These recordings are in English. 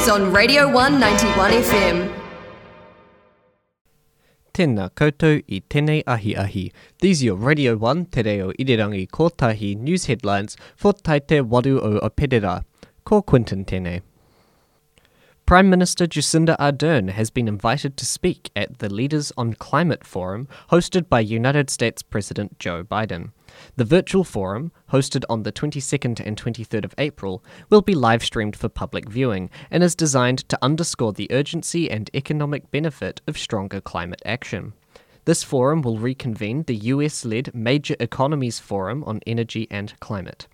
news on Radio 191 FM. Tēnā koutou i tēnei ahi ahi. These are your Radio 1 Te Reo Irirangi Kotahi news headlines for Taite Waru o Aperera. Ko Quinton tēnei. Prime Minister Jacinda Ardern has been invited to speak at the Leaders on Climate Forum hosted by United States President Joe Biden. The virtual forum, hosted on the 22nd and 23rd of April, will be live streamed for public viewing and is designed to underscore the urgency and economic benefit of stronger climate action. This forum will reconvene the US led Major Economies Forum on Energy and Climate.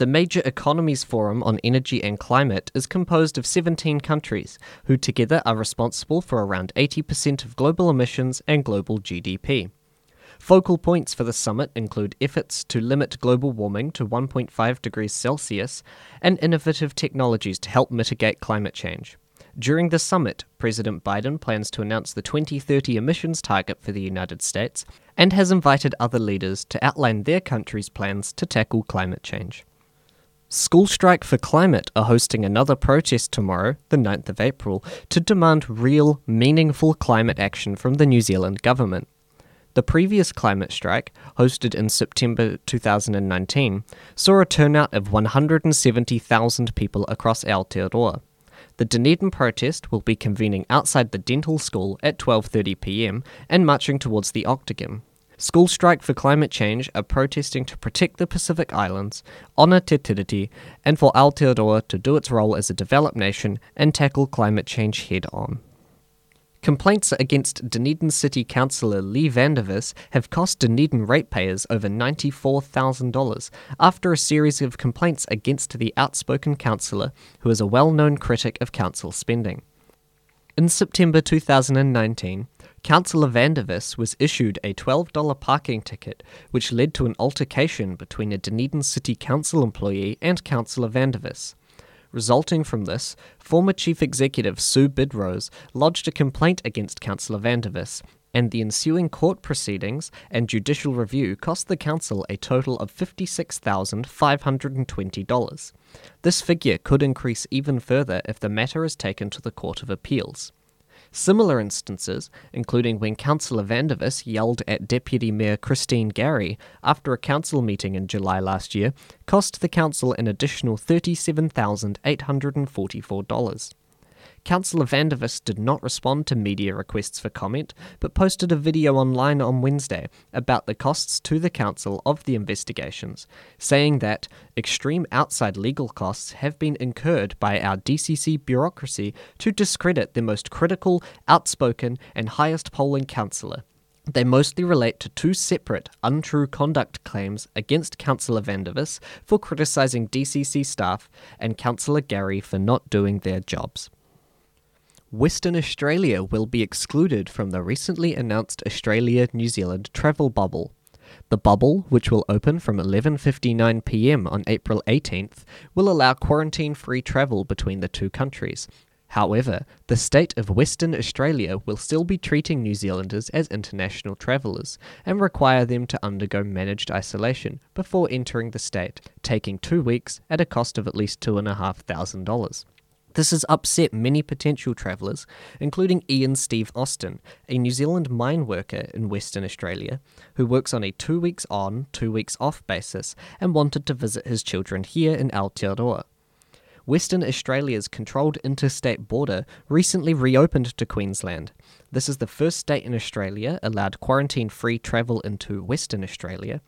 The Major Economies Forum on Energy and Climate is composed of 17 countries, who together are responsible for around 80% of global emissions and global GDP. Focal points for the summit include efforts to limit global warming to 1.5 degrees Celsius and innovative technologies to help mitigate climate change. During the summit, President Biden plans to announce the 2030 emissions target for the United States and has invited other leaders to outline their country's plans to tackle climate change. School Strike for Climate are hosting another protest tomorrow, the 9th of April, to demand real, meaningful climate action from the New Zealand government. The previous climate strike, hosted in September 2019, saw a turnout of 170,000 people across Aotearoa. The Dunedin protest will be convening outside the dental school at 12:30 p.m. and marching towards the Octagon. School Strike for Climate Change are protesting to protect the Pacific Islands, honour Te Tiriti, and for Aotearoa to do its role as a developed nation and tackle climate change head on. Complaints against Dunedin City Councillor Lee Vandervis have cost Dunedin ratepayers over $94,000 after a series of complaints against the outspoken councillor, who is a well known critic of council spending. In September 2019, Councillor Vandervis was issued a $12 parking ticket, which led to an altercation between a Dunedin City Council employee and Councillor Vandervis. Resulting from this, former Chief Executive Sue Bidrose lodged a complaint against Councillor Vandervis, and the ensuing court proceedings and judicial review cost the council a total of $56,520. This figure could increase even further if the matter is taken to the Court of Appeals. Similar instances, including when Councillor Vandervis yelled at Deputy Mayor Christine Garey after a council meeting in July last year, cost the council an additional $37,844. Councillor Vandervis did not respond to media requests for comment, but posted a video online on Wednesday about the costs to the council of the investigations, saying that extreme outside legal costs have been incurred by our DCC bureaucracy to discredit the most critical, outspoken, and highest polling councillor. They mostly relate to two separate, untrue conduct claims against Councillor Vandervis for criticising DCC staff and Councillor Garey for not doing their jobs. Western Australia will be excluded from the recently announced Australia New Zealand travel bubble. The bubble, which will open from 11:59 p.m. on April 18th, will allow quarantine-free travel between the two countries. However, the state of Western Australia will still be treating New Zealanders as international travellers and require them to undergo managed isolation before entering the state, taking two weeks at a cost of at least $2,500. This has upset many potential travellers, including Ian Steve Austin, a New Zealand mine worker in Western Australia, who works on a two weeks on, two weeks off basis and wanted to visit his children here in Aotearoa. Western Australia's controlled interstate border recently reopened to Queensland. This is the first state in Australia allowed quarantine free travel into Western Australia,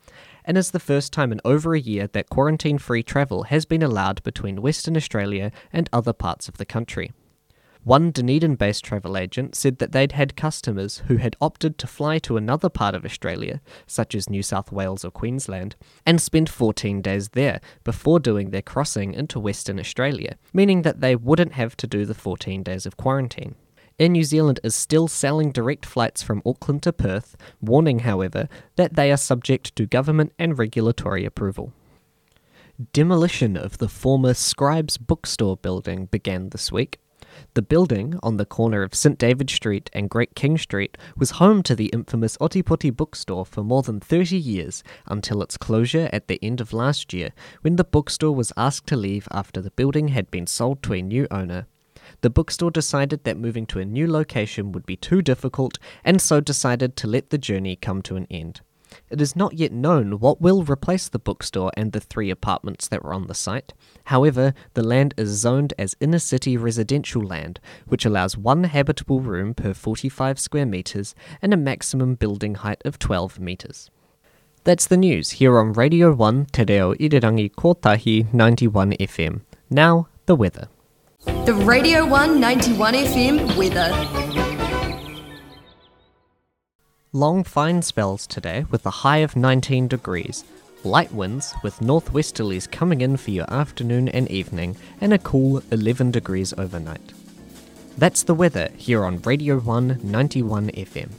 and is the first time in over a year that quarantine free travel has been allowed between Western Australia and other parts of the country. One Dunedin based travel agent said that they'd had customers who had opted to fly to another part of Australia, such as New South Wales or Queensland, and spend 14 days there before doing their crossing into Western Australia, meaning that they wouldn't have to do the 14 days of quarantine. Air New Zealand is still selling direct flights from Auckland to Perth, warning, however, that they are subject to government and regulatory approval. Demolition of the former Scribes bookstore building began this week. The building, on the corner of St David Street and Great King Street, was home to the infamous Ōtepoti bookstore for more than 30 years until its closure at the end of last year when the bookstore was asked to leave after the building had been sold to a new owner. the bookstore decided that moving to a new location would be too difficult and so decided to let the journey come to an end. It is not yet known what will replace the bookstore and the three apartments that were on the site. However, the land is zoned as inner city residential land, which allows one habitable room per 45 square metres and a maximum building height of 12 metres. That's the news here on Radio 1 Te Reo Irirangi Kotahi 91 FM. Now, the weather. The Radio 1 91 FM weather. Long fine spells today with a high of 19 degrees. Light winds with northwesterlies coming in for your afternoon and evening, and a cool 11 degrees overnight. That's the weather here on Radio 1 91 FM.